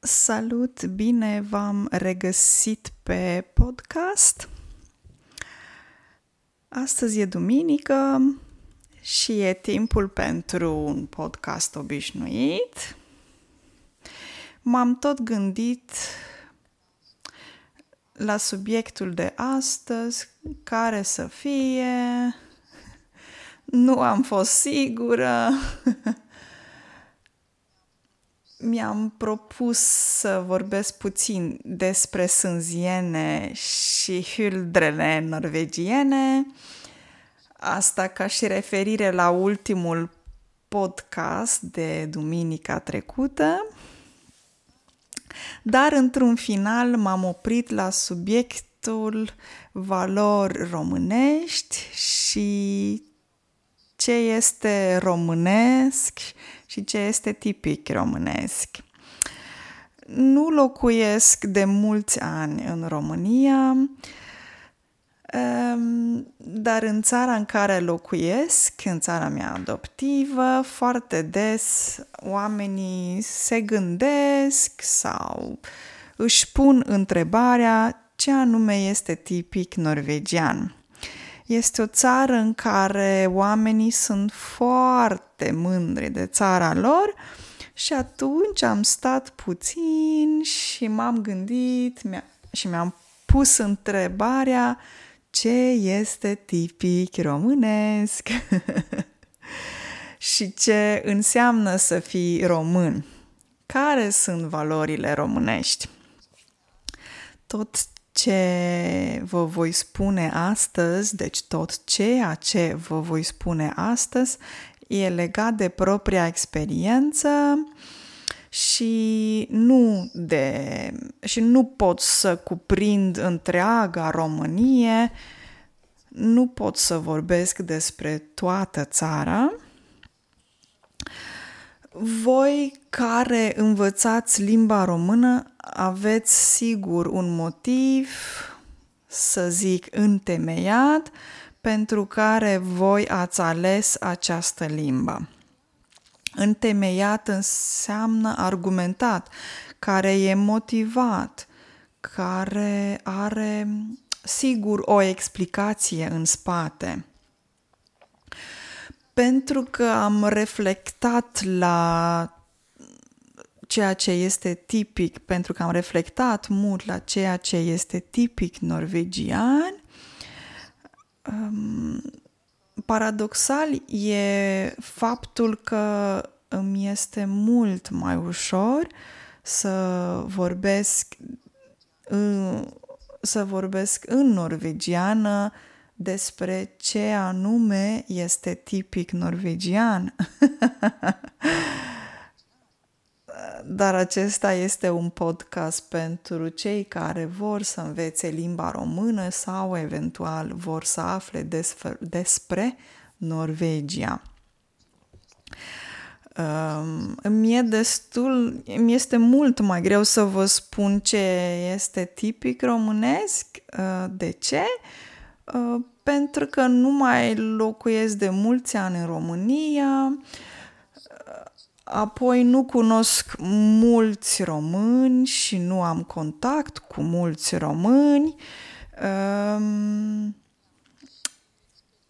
Salut, bine v-am regăsit pe podcast. Astăzi e duminică și e timpul pentru un podcast obișnuit. M-am tot gândit la subiectul de astăzi, care să fie. Nu am fost sigură. mi-am propus să vorbesc puțin despre sânziene și hüldrele norvegiene. Asta ca și referire la ultimul podcast de duminica trecută. Dar într-un final m-am oprit la subiectul valori românești și ce este românesc și ce este tipic românesc. Nu locuiesc de mulți ani în România, ehm, dar în țara în care locuiesc, în țara mea adoptivă, foarte des oamenii se gândesc sau își pun întrebarea ce anume este tipic norvegian. Este o țară în care oamenii sunt foarte mândri de țara lor și atunci am stat puțin și m-am gândit și mi-am pus întrebarea ce este tipic românesc și ce înseamnă să fii român. Care sunt valorile românești? Tot ce vă voi spune astăzi, deci tot ceea ce vă voi spune astăzi, e legat de propria experiență și nu de și nu pot să cuprind întreaga Românie, nu pot să vorbesc despre toată țara. Voi care învățați limba română aveți sigur un motiv, să zic întemeiat, pentru care voi ați ales această limbă. Întemeiat înseamnă argumentat, care e motivat, care are sigur o explicație în spate. Pentru că am reflectat la ceea ce este tipic, pentru că am reflectat mult la ceea ce este tipic norvegian, um, paradoxal e faptul că îmi este mult mai ușor să vorbesc în, să vorbesc în norvegiană despre ce anume este tipic norvegian. dar acesta este un podcast pentru cei care vor să învețe limba română sau eventual vor să afle despre, despre Norvegia. Um, îmi e destul, îmi este mult mai greu să vă spun ce este tipic românesc. Uh, de ce? Uh, pentru că nu mai locuiesc de mulți ani în România, Apoi nu cunosc mulți români și nu am contact cu mulți români. Um,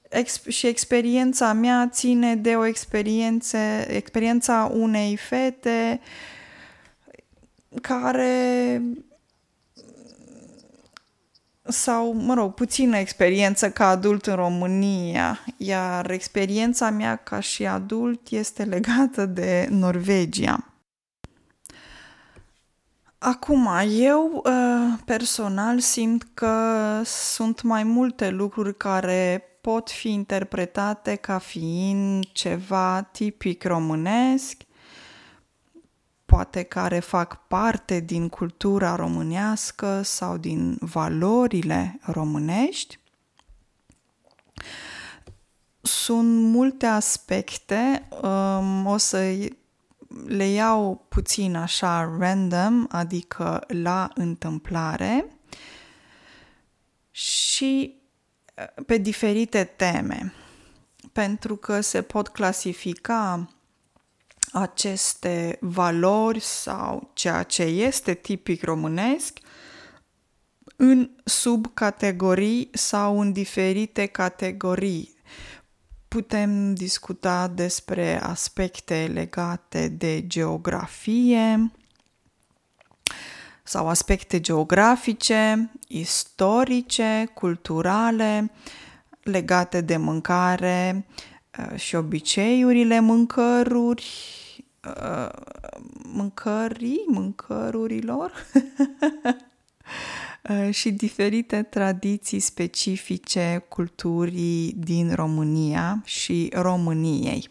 ex- și experiența mea ține de o experiență, experiența unei fete care sau, mă rog, puțină experiență ca adult în România, iar experiența mea ca și adult este legată de Norvegia. Acum, eu uh, personal simt că sunt mai multe lucruri care pot fi interpretate ca fiind ceva tipic românesc poate care fac parte din cultura românească sau din valorile românești. Sunt multe aspecte, um, o să le iau puțin așa random, adică la întâmplare și uh, pe diferite teme, pentru că se pot clasifica aceste valori sau ceea ce este tipic românesc în subcategorii sau în diferite categorii. Putem discuta despre aspecte legate de geografie sau aspecte geografice, istorice, culturale, legate de mâncare uh, și obiceiurile mâncăruri, uh, mâncării, mâncărurilor uh, și diferite tradiții specifice culturii din România și României.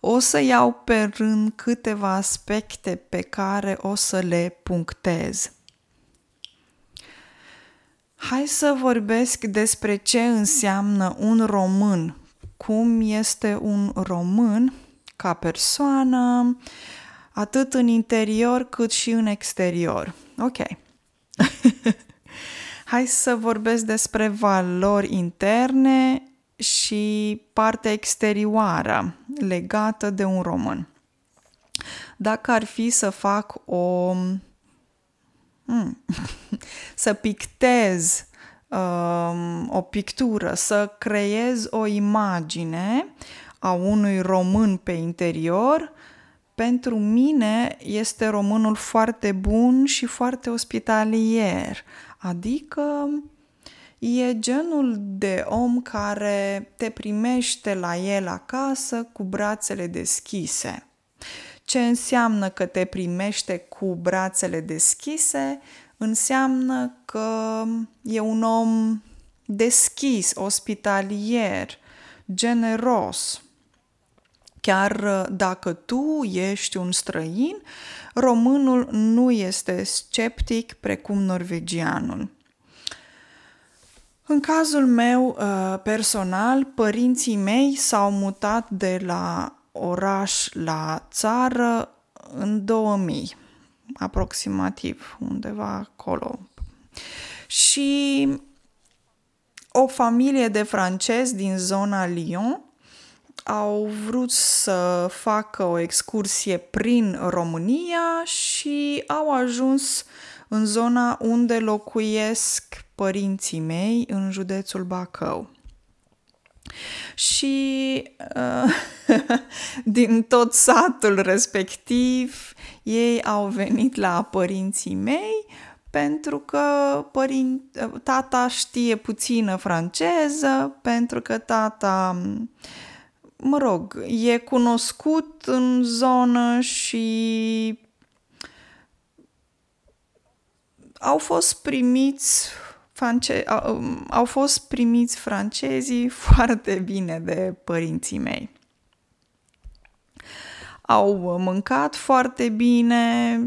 O să iau pe rând câteva aspecte pe care o să le punctez. Hai să vorbesc despre ce înseamnă un român, cum este un român ca persoană, atât în interior cât și în exterior. Ok. Hai să vorbesc despre valori interne și partea exterioară legată de un român. Dacă ar fi să fac o Mm. să pictez um, o pictură, să creez o imagine a unui român pe interior, pentru mine este românul foarte bun și foarte ospitalier. Adică e genul de om care te primește la el acasă cu brațele deschise. Ce înseamnă că te primește cu brațele deschise? Înseamnă că e un om deschis, ospitalier, generos. Chiar dacă tu ești un străin, românul nu este sceptic precum norvegianul. În cazul meu uh, personal, părinții mei s-au mutat de la oraș la țară în 2000, aproximativ, undeva acolo. Și o familie de francezi din zona Lyon au vrut să facă o excursie prin România și au ajuns în zona unde locuiesc părinții mei, în județul Bacău. Și uh, din tot satul respectiv, ei au venit la părinții mei pentru că părin... tata știe puțină franceză, pentru că tata, mă rog, e cunoscut în zonă și au fost primiți france- au, au fost primiți francezii foarte bine de părinții mei. Au mâncat foarte bine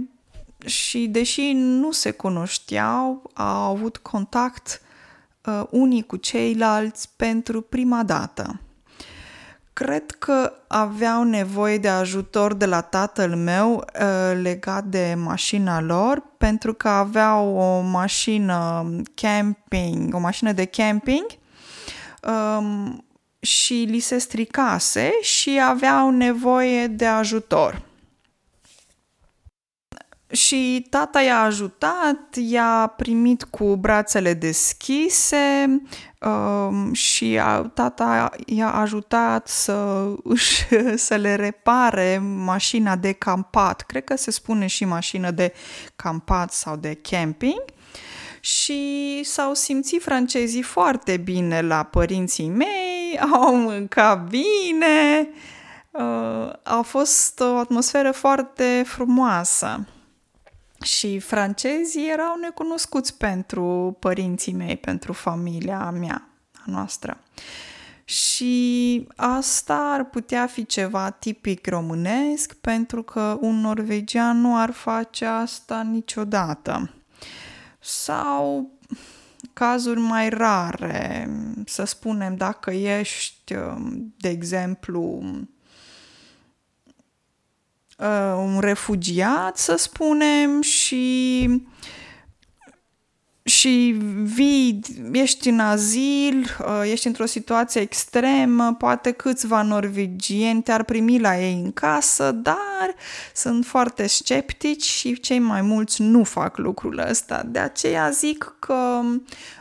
și deși nu se cunoșteau, au avut contact uh, unii cu ceilalți pentru prima dată. Cred că aveau nevoie de ajutor de la tatăl meu uh, legat de mașina lor, pentru că aveau o mașină camping, o mașină de camping um, și li se stricase și aveau nevoie de ajutor. Și tata i-a ajutat, i-a primit cu brațele deschise um, și a, tata i-a ajutat să, își, să le repare mașina de campat. Cred că se spune și mașină de campat sau de camping. Și s-au simțit francezii foarte bine la părinții mei, au mâncat bine, uh, a fost o atmosferă foarte frumoasă. Și francezii erau necunoscuți pentru părinții mei, pentru familia mea, a noastră. Și asta ar putea fi ceva tipic românesc, pentru că un norvegian nu ar face asta niciodată. Sau cazuri mai rare, să spunem, dacă ești, de exemplu, uh, un refugiat, să spunem, și și vii, ești în azil, uh, ești într-o situație extremă, poate câțiva norvegieni te-ar primi la ei în casă, dar sunt foarte sceptici și cei mai mulți nu fac lucrul ăsta. De aceea zic că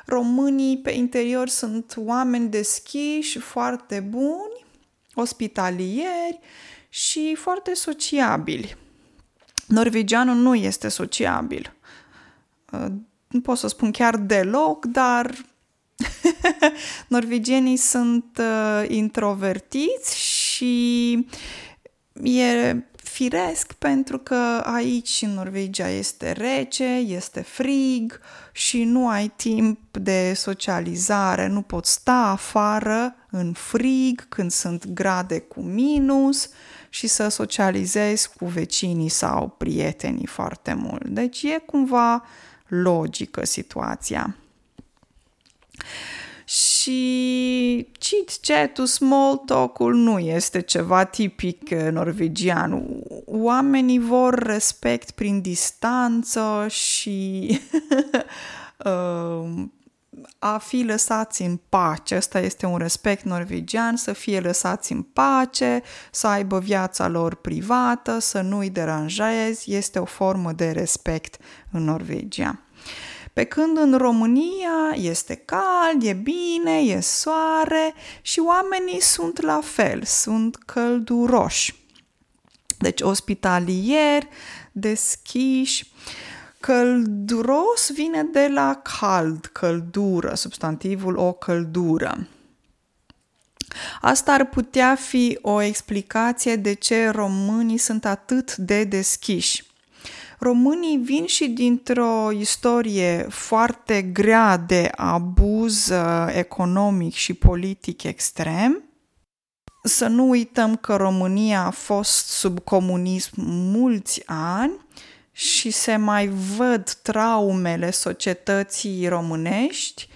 românii pe interior sunt oameni deschiși, foarte buni, ospitalieri și foarte sociabili. Norvegianul nu este sociabil. Uh, nu pot să spun chiar deloc, dar norvegienii sunt uh, introvertiți și e firesc pentru că aici în Norvegia este rece, este frig și nu ai timp de socializare, nu poți sta afară în frig când sunt grade cu minus și să socializezi cu vecinii sau prietenii foarte mult. Deci e cumva logică situația. Și chit chat small talk-ul nu este ceva tipic norvegian. Oamenii vor respect prin distanță și uh, a fi lăsați în pace. Ăsta este un respect norvegian, să fie lăsați în pace, să aibă viața lor privată, să nu-i deranjezi. Este o formă de respect în Norvegia. Pe când în România este cald, e bine, e soare și oamenii sunt la fel, sunt călduroși. Deci ospitalieri, deschiși. Călduros vine de la cald, căldură, substantivul o căldură. Asta ar putea fi o explicație de ce românii sunt atât de deschiși. Românii vin și dintr-o istorie foarte grea de abuz uh, economic și politic extrem. Să nu uităm că România a fost sub comunism mulți ani și se mai văd traumele societății românești.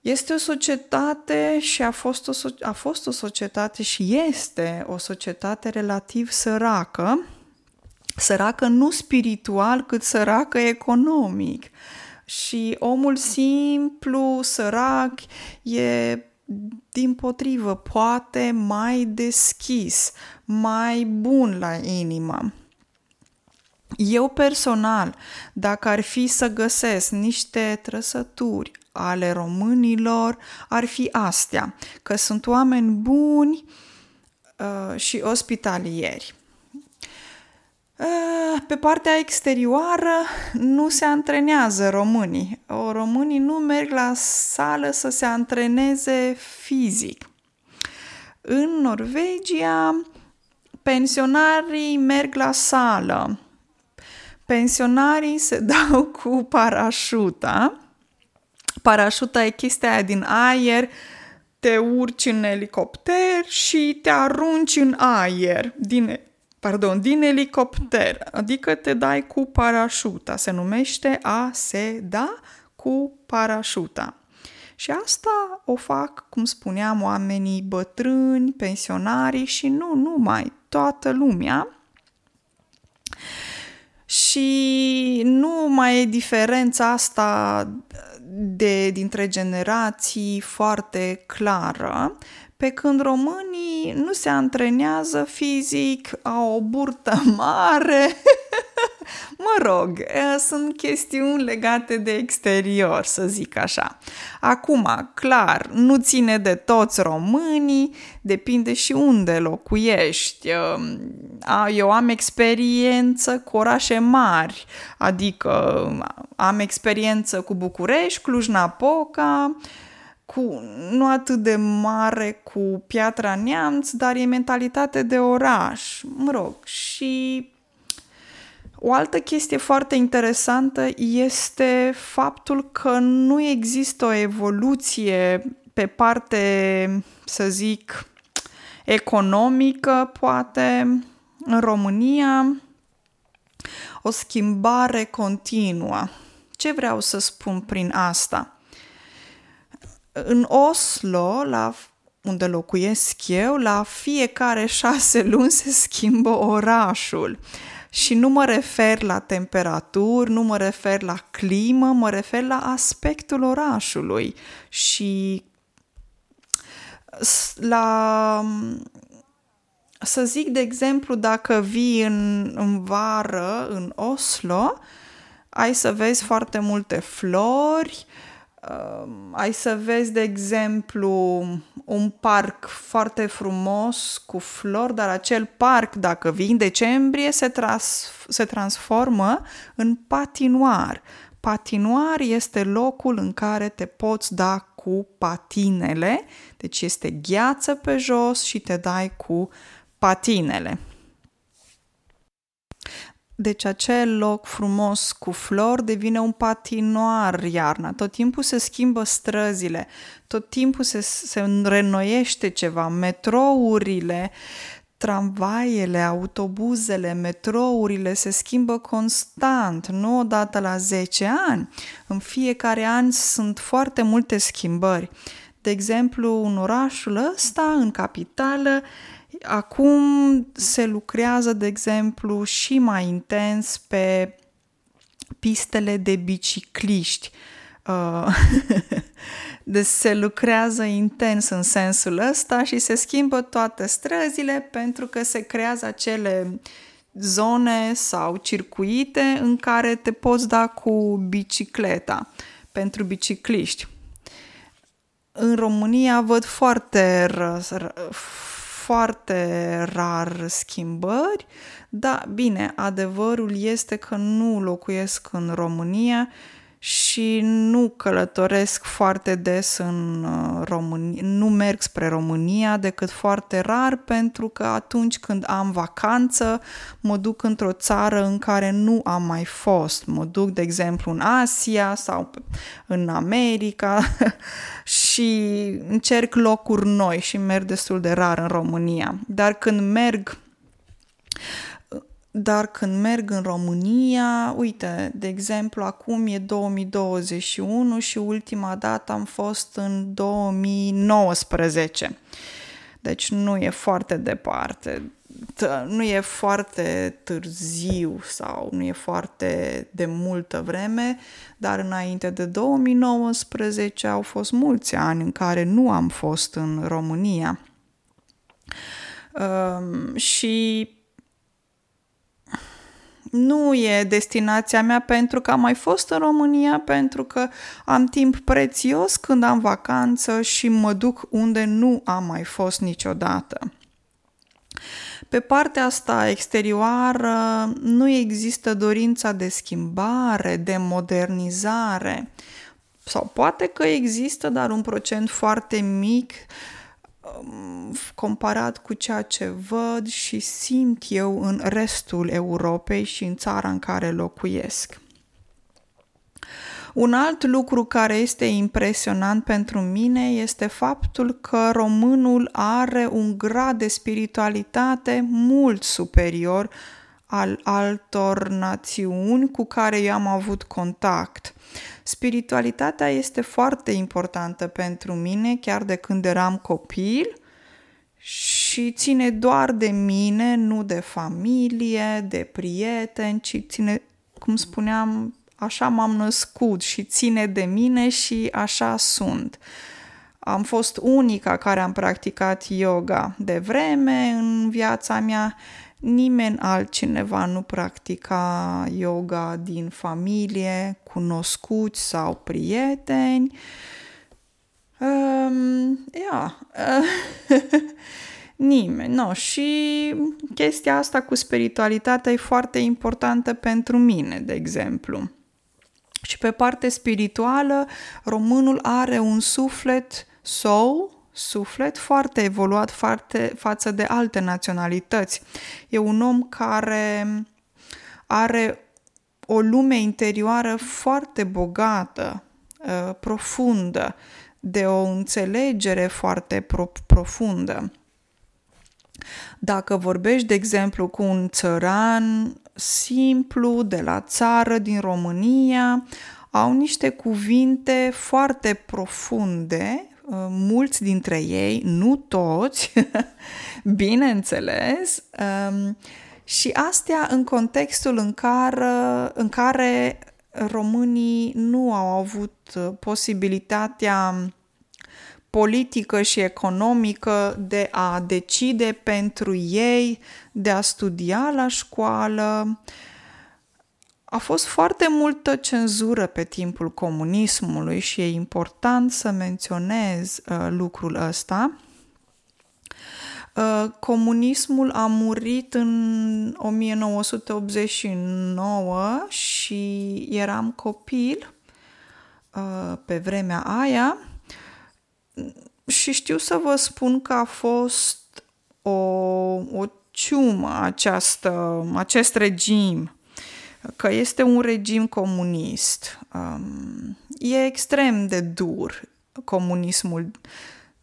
Este o societate și a fost o, a fost o societate și este o societate relativ săracă, săracă nu spiritual, cât săracă economic. Și omul simplu, sărac, e din potrivă, poate mai deschis, mai bun la inimă. Eu personal, dacă ar fi să găsesc niște trăsături ale românilor, ar fi astea, că sunt oameni buni uh, și ospitalieri. Uh, pe partea exterioară nu se antrenează românii. O, românii nu merg la sală să se antreneze fizic. În Norvegia, pensionarii merg la sală pensionarii se dau cu parașuta. Parașuta e chestia aia din aer, te urci în elicopter și te arunci în aer din, pardon, din elicopter, adică te dai cu parașuta. Se numește a se da cu parașuta. Și asta o fac, cum spuneam, oamenii bătrâni, pensionarii și nu numai, toată lumea și nu mai e diferența asta de, dintre generații foarte clară, pe când românii nu se antrenează fizic, au o burtă mare Mă rog, sunt chestiuni legate de exterior, să zic așa. Acum, clar, nu ține de toți românii, depinde și unde locuiești. Eu am experiență cu orașe mari, adică am experiență cu București, Cluj-Napoca, cu, nu atât de mare cu Piatra Neamț, dar e mentalitate de oraș, mă rog, și o altă chestie foarte interesantă este faptul că nu există o evoluție pe parte, să zic, economică, poate, în România, o schimbare continuă. Ce vreau să spun prin asta? În Oslo, la unde locuiesc eu, la fiecare șase luni se schimbă orașul Și nu mă refer la temperaturi, nu mă refer la climă, mă refer la aspectul orașului și la să zic, de exemplu, dacă vii în, în vară, în Oslo, ai să vezi foarte multe flori, uh, ai să vezi, de exemplu, un parc foarte frumos cu flori, dar acel parc, dacă vii în decembrie, se, tras, se transformă în patinoar. Patinoar este locul în care te poți da cu patinele, deci este gheață pe jos și te dai cu patinele. Deci acel loc frumos cu flori devine un patinoar iarna. Tot timpul se schimbă străzile, tot timpul se, se renoiește ceva. Metrourile, tramvaiele, autobuzele, metrourile se schimbă constant, nu odată la 10 ani. În fiecare an sunt foarte multe schimbări. De exemplu, în orașul ăsta, în capitală, Acum se lucrează, de exemplu, și mai intens pe pistele de bicicliști. Uh, deci se lucrează intens în sensul ăsta și se schimbă toate străzile pentru că se creează acele zone sau circuite în care te poți da cu bicicleta pentru bicicliști. În România văd foarte foarte rar schimbări, dar bine, adevărul este că nu locuiesc în România și nu călătoresc foarte des în uh, România, nu merg spre România decât foarte rar pentru că atunci când am vacanță mă duc într-o țară în care nu am mai fost. Mă duc, de exemplu, în Asia sau în America și încerc locuri noi și merg destul de rar în România. Dar când merg dar când merg în România, uite, de exemplu, acum e 2021 și ultima dată am fost în 2019. Deci nu e foarte departe, nu e foarte târziu sau nu e foarte de multă vreme, dar înainte de 2019 au fost mulți ani în care nu am fost în România. Um, și nu e destinația mea pentru că am mai fost în România, pentru că am timp prețios când am vacanță și mă duc unde nu am mai fost niciodată. Pe partea asta exterioară nu există dorința de schimbare, de modernizare. Sau poate că există, dar un procent foarte mic Um, comparat cu ceea ce văd și simt eu în restul Europei și în țara în care locuiesc. Un alt lucru care este impresionant pentru mine este faptul că românul are un grad de spiritualitate mult superior al altor națiuni cu care eu am avut contact. Spiritualitatea este foarte importantă pentru mine, chiar de când eram copil și ține doar de mine, nu de familie, de prieteni, ci ține, cum spuneam, așa m-am născut și ține de mine și așa sunt. Am fost unica care am practicat yoga de vreme în viața mea nimeni altcineva nu practica yoga din familie, cunoscuți sau prieteni. Um, yeah. nimeni, nu. Și chestia asta cu spiritualitatea e foarte importantă pentru mine, de exemplu. Și pe parte spirituală, românul are un suflet soul, suflet foarte evoluat foarte, față de alte naționalități. E un om care are o lume interioară foarte bogată, uh, profundă, de o înțelegere foarte pro- profundă. Dacă vorbești, de exemplu, cu un țăran simplu de la țară din România, au niște cuvinte foarte profunde Uh, mulți dintre ei, nu toți, bineînțeles, um, Și astea în contextul în care, în care românii nu au avut uh, posibilitatea politică și economică de a decide pentru ei, de a studia la școală. A fost foarte multă cenzură pe timpul comunismului și e important să menționez uh, lucrul ăsta. Uh, comunismul a murit în 1989 și eram copil uh, pe vremea aia și știu să vă spun că a fost o, o ciumă această, acest regim, că este un regim comunist. Um, e extrem de dur comunismul,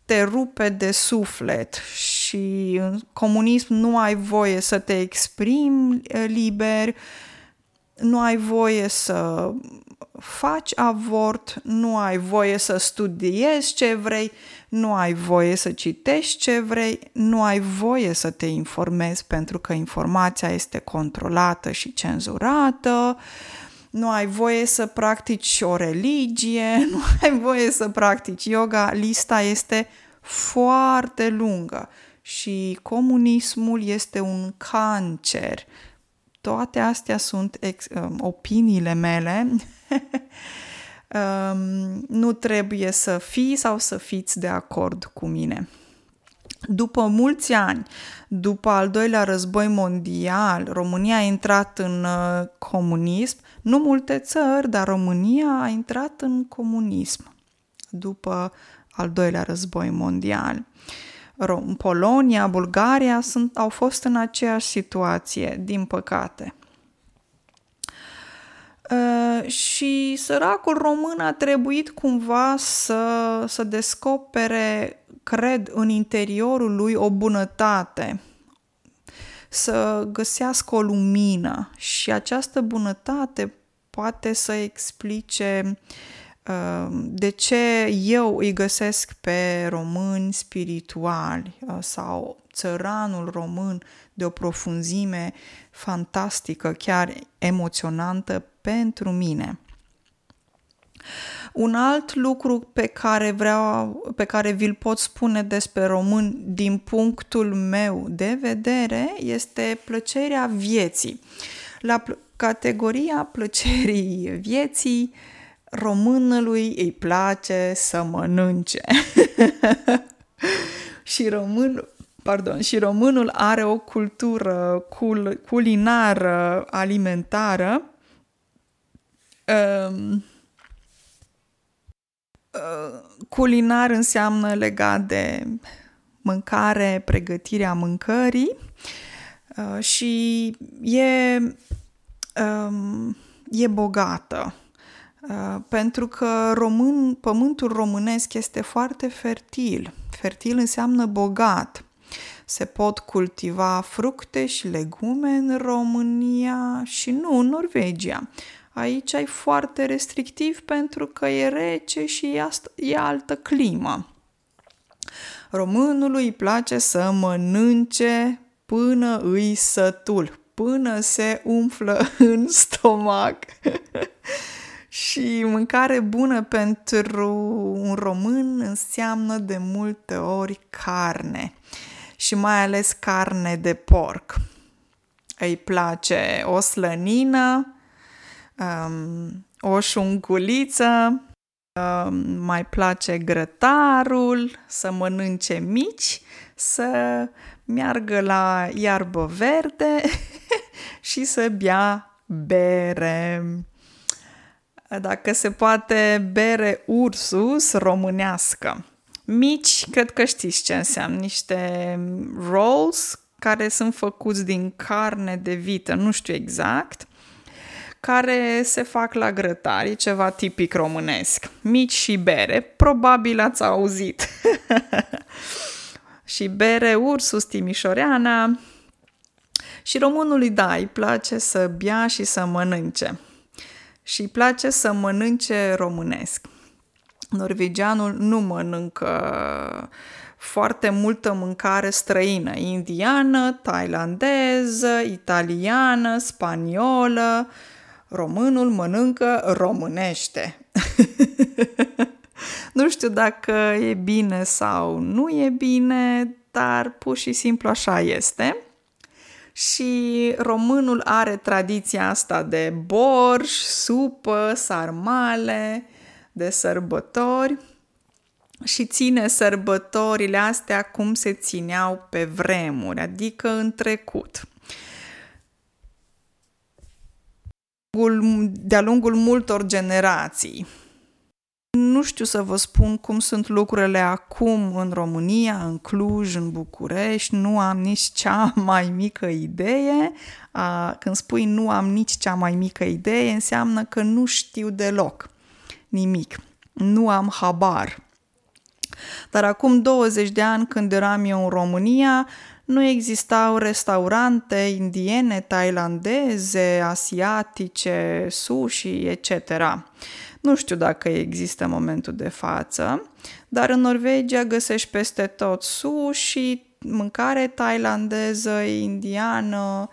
te rupe de suflet și în comunism nu ai voie să te exprimi eh, liber, nu ai voie să faci avort, nu ai voie să studiezi ce vrei, nu ai voie să citești ce vrei, nu ai voie să te informezi pentru că informația este controlată și cenzurată, nu ai voie să practici o religie, nu ai voie să practici yoga, lista este foarte lungă și comunismul este un cancer. Toate astea sunt ex- um, opiniile mele. um, nu trebuie să fii sau să fiți de acord cu mine. După mulți ani, după al doilea război mondial, România a intrat în uh, comunism. Nu multe țări, dar România a intrat în comunism după al doilea război mondial. Polonia, Bulgaria sunt, au fost în aceeași situație, din păcate. Uh, și săracul român a trebuit cumva să, să descopere, cred, în interiorul lui o bunătate, să găsească o lumină. Și această bunătate poate să explice uh, Ehm, de ce eu îi găsesc pe români spirituali uh, sau țăranul român de o profunzime fantastică, chiar emoționantă pentru mine. Un alt lucru pe care vreau, pe care vi-l pot spune despre român din punctul meu de vedere este plăcerea vieții. La pl- categoria plăcerii vieții uh, românului îi place să mănânce. și român, pardon, și românul are o cultură cul, culinară, alimentară um, uh, culinar înseamnă legat de mâncare, pregătirea mâncării uh, și e, um, e bogată. Uh, pentru că român, pământul românesc este foarte fertil. Fertil înseamnă bogat. Se pot cultiva fructe și legume în România și nu în Norvegia. Aici e foarte restrictiv pentru că e rece și e, asta, e altă climă. Românului îi place să mănânce până îi sătul, până se umflă în stomac. Și mâncare bună pentru un român înseamnă de multe ori carne și mai ales carne de porc. Îi place o slănină, um, o șunculiță, um, mai place grătarul, să mănânce mici, să meargă la iarbă verde și să bea bere dacă se poate, bere Ursus românească. Mici, cred că știți ce înseamnă, niște rolls care sunt făcuți din carne de vită, nu știu exact, care se fac la grătari, ceva tipic românesc. Mici și bere, probabil ați auzit. și bere Ursus Timișoreana. Și românului, da, îi place să bea și să mănânce și îi place să mănânce românesc. Norvegianul nu mănâncă foarte multă mâncare străină, indiană, tailandeză, italiană, spaniolă. Românul mănâncă românește. nu știu dacă e bine sau nu e bine, dar pur și simplu așa este. Și românul are tradiția asta de borș, supă, sarmale, de sărbători și ține sărbătorile astea cum se țineau pe vremuri, adică în trecut. De-a lungul multor generații. Nu știu să vă spun cum sunt lucrurile acum în România, în Cluj, în București, nu am nici cea mai mică idee. Când spui nu am nici cea mai mică idee, înseamnă că nu știu deloc nimic. Nu am habar. Dar acum 20 de ani, când eram eu în România, nu existau restaurante indiene, tailandeze, asiatice, sushi, etc. Nu știu dacă există în momentul de față, dar în Norvegia găsești peste tot sushi, mâncare tailandeză, indiană,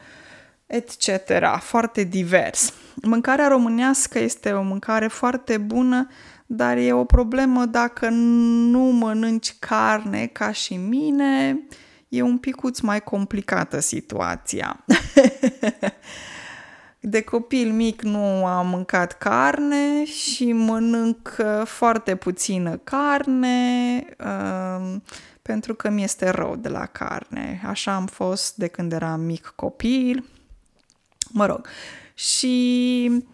etc. Foarte divers. Mâncarea românească este o mâncare foarte bună, dar e o problemă dacă nu mănânci carne ca și mine, e un picuț mai complicată situația. De copil mic nu am mâncat carne și mănânc uh, foarte puțină carne uh, pentru că mi este rău de la carne. Așa am fost de când eram mic copil. Mă rog. Și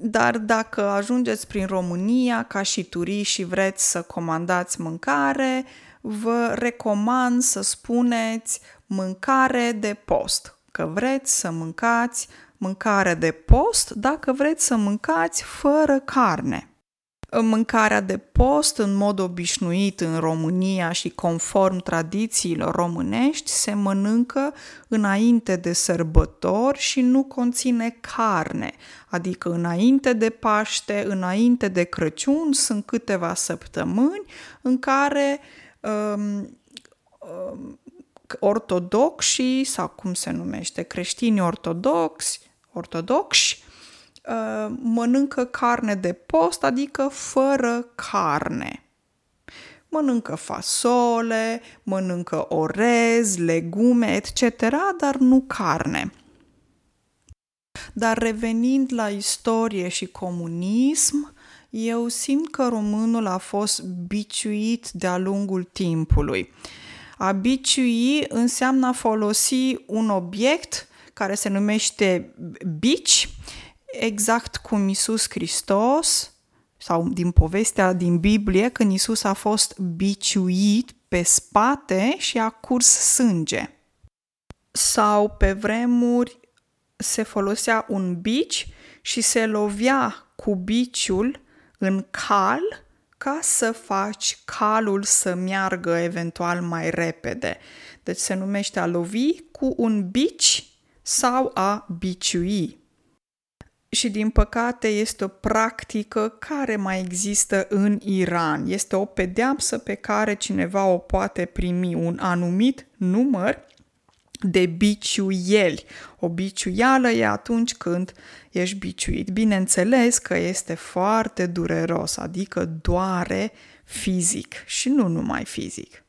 dar dacă ajungeți prin România ca și turiști și vreți să comandați mâncare, vă recomand să spuneți mâncare de post, că vreți să mâncați mâncare de post dacă vreți să mâncați fără carne. Mâncarea de post, în mod obișnuit în România și conform tradițiilor românești, se mănâncă înainte de sărbători și nu conține carne, adică înainte de Paște, înainte de Crăciun, sunt câteva săptămâni în care um, um, ortodoxii, sau cum se numește, creștini ortodoxi, ortodoxi, Uh, mănâncă carne de post, adică fără carne. Mănâncă fasole, mănâncă orez, legume, etc., dar nu carne. Dar revenind la istorie și comunism, eu simt că românul a fost biciuit de-a lungul timpului. A biciui înseamnă a folosi un obiect care se numește bici exact cum Isus Hristos sau din povestea din Biblie, când Isus a fost biciuit pe spate și a curs sânge. Sau pe vremuri se folosea un bici și se lovea cu biciul în cal ca să faci calul să meargă eventual mai repede. Deci se numește a lovi cu un bici sau a biciui și din păcate este o practică care mai există în Iran. Este o pedeapsă pe care cineva o poate primi un anumit număr de biciuieli. O biciuială e atunci când ești biciuit. Bineînțeles că este foarte dureros, adică doare fizic și nu numai fizic.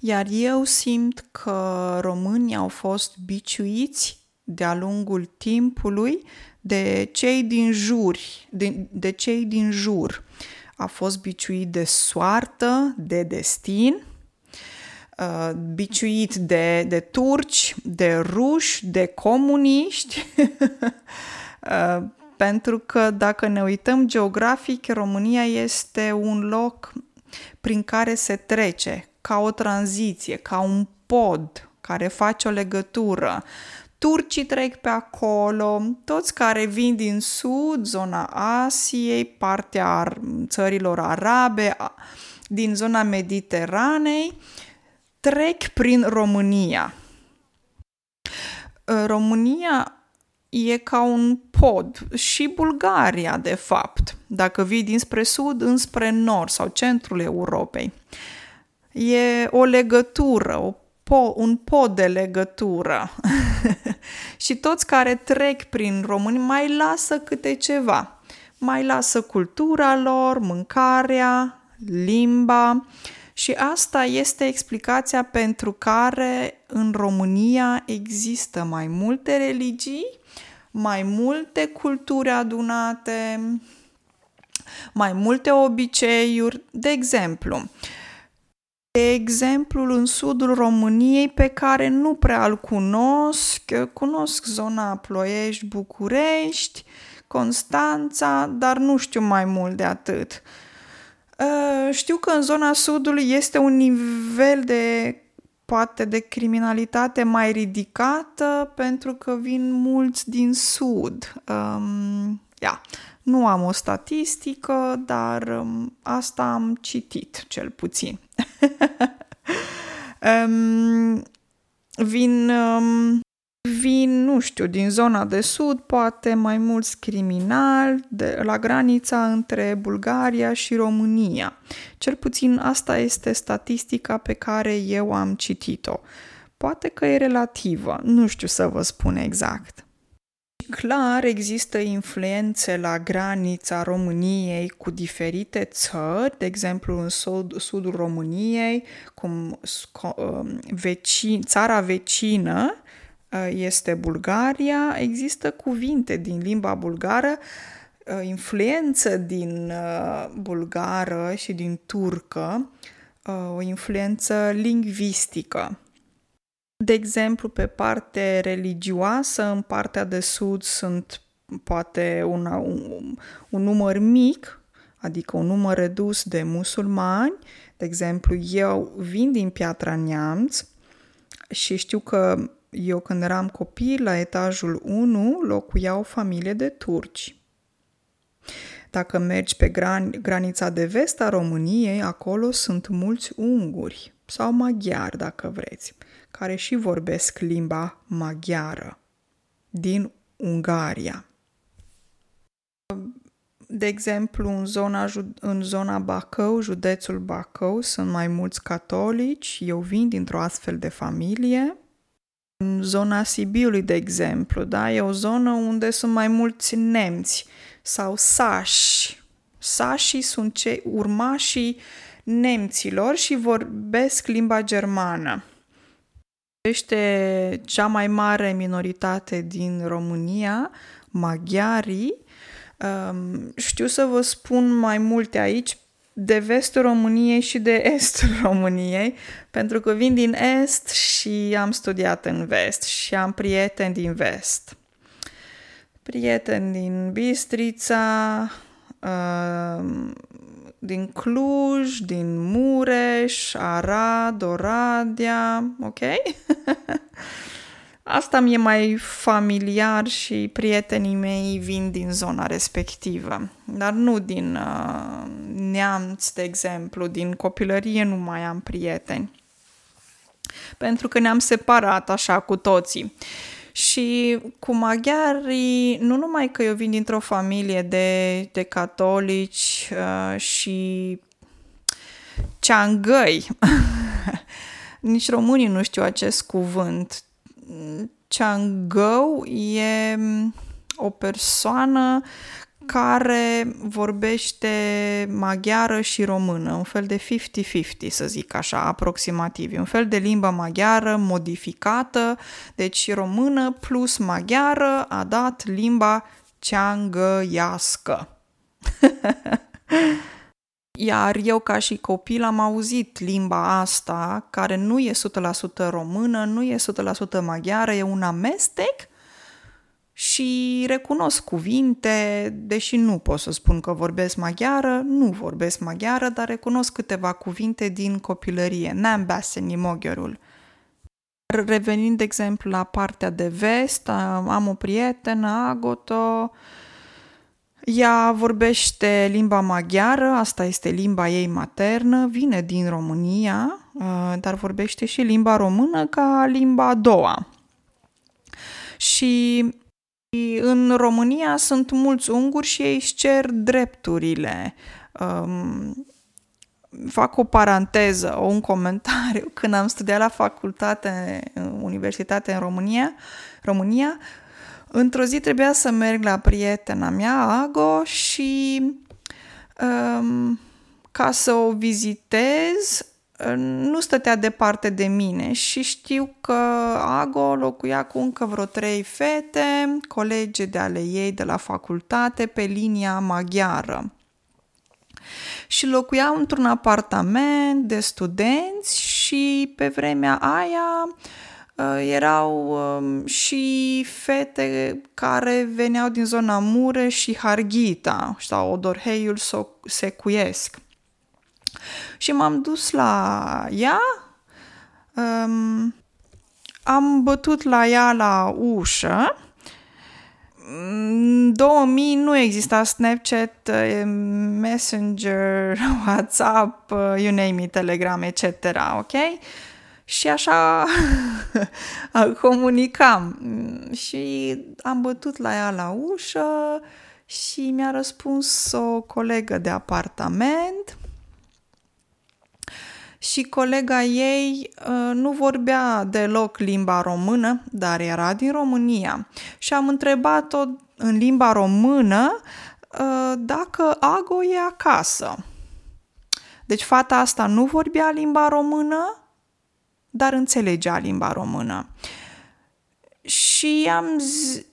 Iar eu simt că românii au fost biciuiți de-a lungul timpului de cei din jur, de, de cei din jur. A fost biciuit de soartă, de destin, uh, biciuit de, de turci, de ruși, de comuniști, uh, pentru că dacă ne uităm geografic, România este un loc prin care se trece, ca o tranziție, ca un pod care face o legătură. Turcii trec pe acolo, toți care vin din sud, zona Asiei, partea țărilor arabe, din zona Mediteranei, trec prin România. Ă, România e ca un pod și Bulgaria, de fapt, dacă vii dinspre sud înspre nord sau centrul Europei. e o legătură, o po- un pod de legătură. și toți care trec prin români mai lasă câte ceva. Mai lasă cultura lor, mâncarea, limba și asta este explicația pentru care în România există mai multe religii, mai multe culturi adunate, mai multe obiceiuri. De exemplu, de exemplu, în sudul României pe care nu prea îl cunosc, cunosc zona Ploiești, București, Constanța, dar nu știu mai mult de atât. Uh, știu că în zona sudului este un nivel de poate de criminalitate mai ridicată pentru că vin mulți din sud. Um, yeah. Nu am o statistică, dar um, asta am citit, cel puțin. um, vin, um, vin, nu știu, din zona de sud, poate mai mulți criminali de, la granița între Bulgaria și România. Cel puțin asta este statistica pe care eu am citit-o. Poate că e relativă, nu știu să vă spun exact. Clar există influențe la granița României cu diferite țări, de exemplu în sud, sudul României, cum um, vecin, țara vecină uh, este Bulgaria, există cuvinte din limba bulgară, uh, influență din uh, bulgară și din turcă, o influență lingvistică. De exemplu, pe parte religioasă, în partea de sud sunt poate una, un, un număr mic, adică un număr redus de musulmani. De exemplu, eu vin din Piatra Neamț și știu că eu când eram copil, la etajul 1, locuia o familie de turci. Dacă mergi pe gran- granița de vest a României, acolo sunt mulți unguri sau maghiari, dacă vreți care și vorbesc limba maghiară din Ungaria. De exemplu, în zona, în zona Bacău, județul Bacău, sunt mai mulți catolici. Eu vin dintr-o astfel de familie. În zona Sibiului, de exemplu, da? e o zonă unde sunt mai mulți nemți sau sași. Sașii sunt cei urmașii nemților și vorbesc limba germană este cea mai mare minoritate din România, maghiarii. Um, știu să vă spun mai multe aici, de vestul României și de estul României, pentru că vin din est și am studiat în vest și am prieteni din vest. Prieteni din Bistrița, uh, din Cluj, din Mureș, Arad, Oradea, ok? Asta mi-e mai familiar și prietenii mei vin din zona respectivă, dar nu din uh, neamț, de exemplu, din copilărie nu mai am prieteni. Pentru că ne-am separat așa cu toții. Uh, și cu maghiarii, nu numai că eu vin dintr-o familie de, de catolici uh, și ceangăi, nici românii nu știu acest cuvânt. Ceangău e o persoană care vorbește maghiară și română, un fel de 50-50, să zic așa, aproximativ. Un fel de limbă maghiară modificată, deci română plus maghiară a dat limba ceangăiască. Iar eu ca și copil am auzit limba asta, care nu e 100% română, nu e 100% maghiară, e un amestec și recunosc cuvinte, deși nu pot să spun că vorbesc maghiară, nu vorbesc maghiară, dar recunosc câteva cuvinte din copilărie. N-am baseni mogherul. Revenind, de exemplu, la partea de vest, am o prietenă, Agoto, ea vorbește limba maghiară, asta este limba ei maternă, vine din România, dar vorbește și limba română ca limba a doua. Și în România sunt mulți unguri și ei își cer drepturile. Um, fac o paranteză, o un comentariu. Când am studiat la facultate, în universitate în România, România, într-o zi trebuia să merg la prietena mea, Ago, și um, ca să o vizitez, nu stătea departe de mine și știu că Ago locuia cu încă vreo trei fete, colege de ale ei de la facultate, pe linia maghiară. Și locuiau într-un apartament de studenți și pe vremea aia uh, erau um, și fete care veneau din zona Mure și Harghita sau Odorheiul Secuiesc. Și m-am dus la ea, um, am bătut la ea la ușă. În 2000 nu exista Snapchat, Messenger, WhatsApp, you name it, Telegram, etc. Ok? Și așa comunicam. Și am bătut la ea la ușă și mi-a răspuns o colegă de apartament și colega ei uh, nu vorbea deloc limba română, dar era din România. Și am întrebat-o în limba română uh, dacă Ago e acasă. Deci fata asta nu vorbea limba română, dar înțelegea limba română. Și am zi-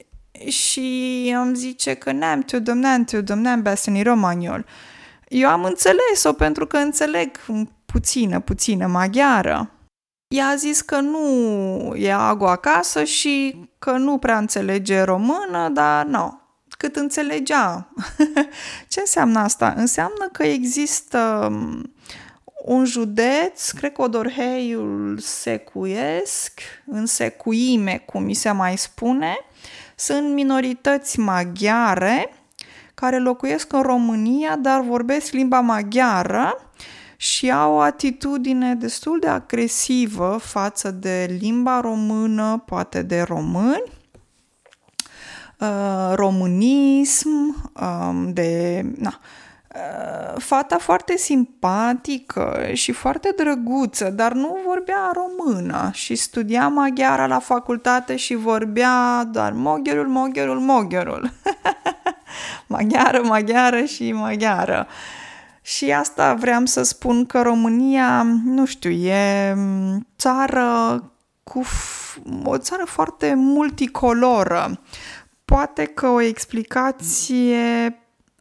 și am zice că n-am tu domneam tu domneam beseni romaniol. Eu am înțeles-o pentru că înțeleg puțină, puțină maghiară. Ea a zis că nu e ago acasă și că nu prea înțelege română, dar nu, cât înțelegea. Ce înseamnă asta? Înseamnă că există um, un județ, cred că Odorheiul Secuiesc, în Secuime, cum mi se mai spune, sunt minorități maghiare care locuiesc în România, dar vorbesc limba maghiară și au o atitudine destul de agresivă față de limba română, poate de români, uh, românism, um, de... Na, uh, fata foarte simpatică și foarte drăguță, dar nu vorbea română și studia maghiara la facultate și vorbea doar mogherul, mogherul, mogherul. maghiară, maghiară și maghiară. Și asta vreau să spun că România, nu știu, e țară cu o țară foarte multicoloră. Poate că o explicație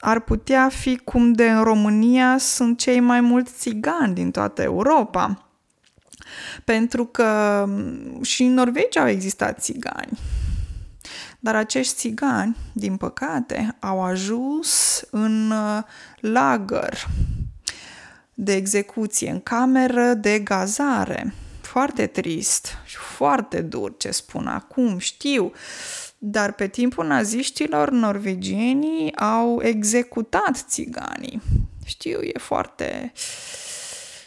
ar putea fi cum de în România sunt cei mai mulți țigani din toată Europa. Pentru că și în Norvegia au existat țigani. Dar acești țigani, din păcate, au ajuns în uh, lagăr de execuție, în cameră de gazare. Foarte trist și foarte dur ce spun acum, știu. Dar pe timpul naziștilor, norvegienii au executat țiganii. Știu, e foarte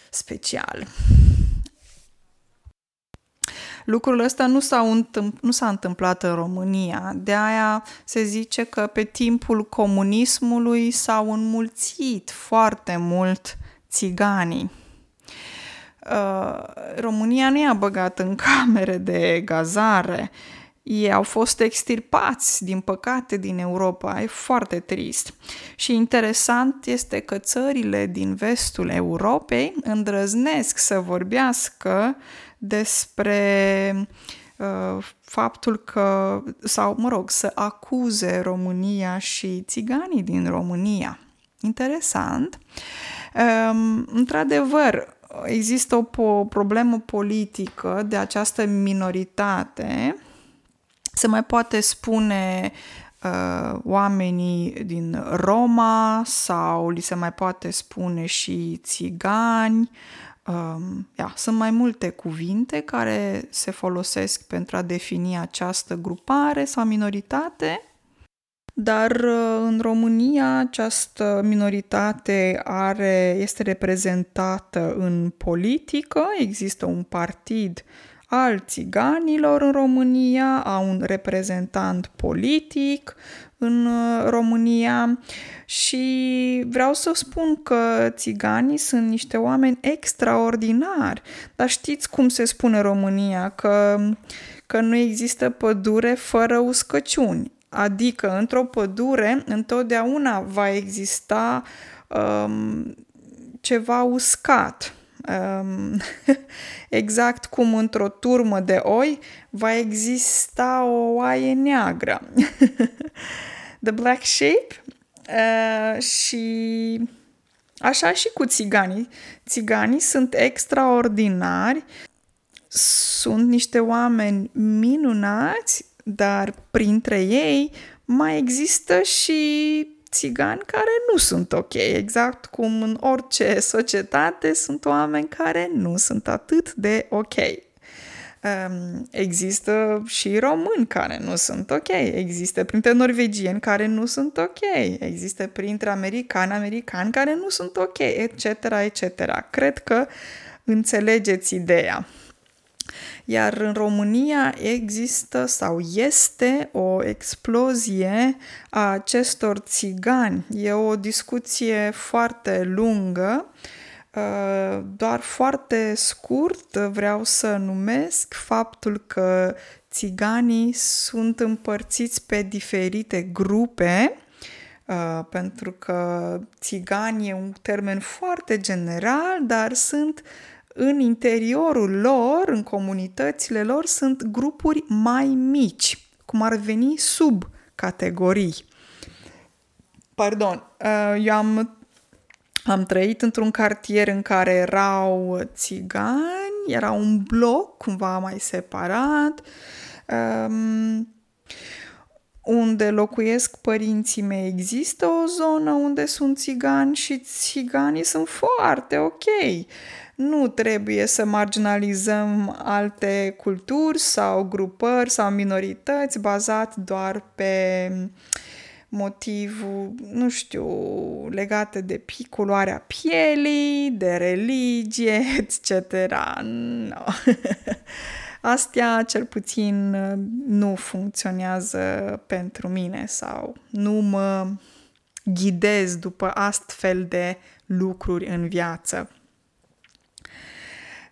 special. Lucrul ăsta nu s-a, întâmpl- nu s-a întâmplat în România. De aia se zice că pe timpul comunismului s-au înmulțit foarte mult țiganii. Uh, România nu i-a băgat în camere de gazare. Ei au fost extirpați, din păcate, din Europa. E foarte trist. Și interesant este că țările din vestul Europei îndrăznesc să vorbească despre uh, faptul că, sau mă rog, să acuze România și țiganii din România. Interesant. Um, într-adevăr, există o po- problemă politică de această minoritate. Se mai poate spune uh, oamenii din Roma sau li se mai poate spune și țigani, Um, ia, sunt mai multe cuvinte care se folosesc pentru a defini această grupare sau minoritate, dar uh, în România această minoritate are, este reprezentată în politică, există un partid al țiganilor în România, au un reprezentant politic în uh, România și vreau să spun că țiganii sunt niște oameni extraordinari. Dar știți cum se spune România? Că, că nu există pădure fără uscăciuni. Adică, într-o pădure, întotdeauna va exista um, ceva uscat. Um, exact cum într-o turmă de oi va exista o oaie neagră. The Black Sheep uh, și așa și cu țiganii. Țiganii sunt extraordinari, sunt niște oameni minunați, dar printre ei mai există și țigani care nu sunt ok, exact cum în orice societate sunt oameni care nu sunt atât de ok. Um, există și români care nu sunt ok, există printre norvegieni care nu sunt ok, există printre americani, americani care nu sunt ok, etc., etc. Cred că înțelegeți ideea. Iar în România există sau este o explozie a acestor țigani. E o discuție foarte lungă, uh, doar foarte scurt vreau să numesc faptul că țiganii sunt împărțiți pe diferite grupe, Uh, pentru că țigani e un termen foarte general, dar sunt în interiorul lor, în comunitățile lor, sunt grupuri mai mici, cum ar veni sub categorii. Pardon, uh, eu am, am trăit într-un cartier în care erau țigani, era un bloc cumva mai separat, um, unde locuiesc părinții mei există o zonă unde sunt țigani și țiganii sunt foarte ok nu trebuie să marginalizăm alte culturi sau grupări sau minorități bazat doar pe motivul, nu știu, legate de culoarea pielii, de religie, etc. No. Astea cel puțin nu funcționează pentru mine sau nu mă ghidez după astfel de lucruri în viață.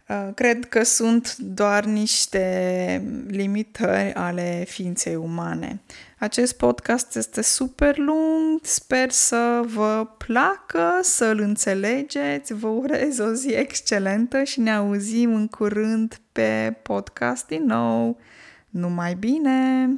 Uh, cred că sunt doar niște limitări ale ființei umane. Acest podcast este super lung, sper să vă placă, să-l înțelegeți, vă urez o zi excelentă și ne auzim în curând pe podcast din nou. Numai bine!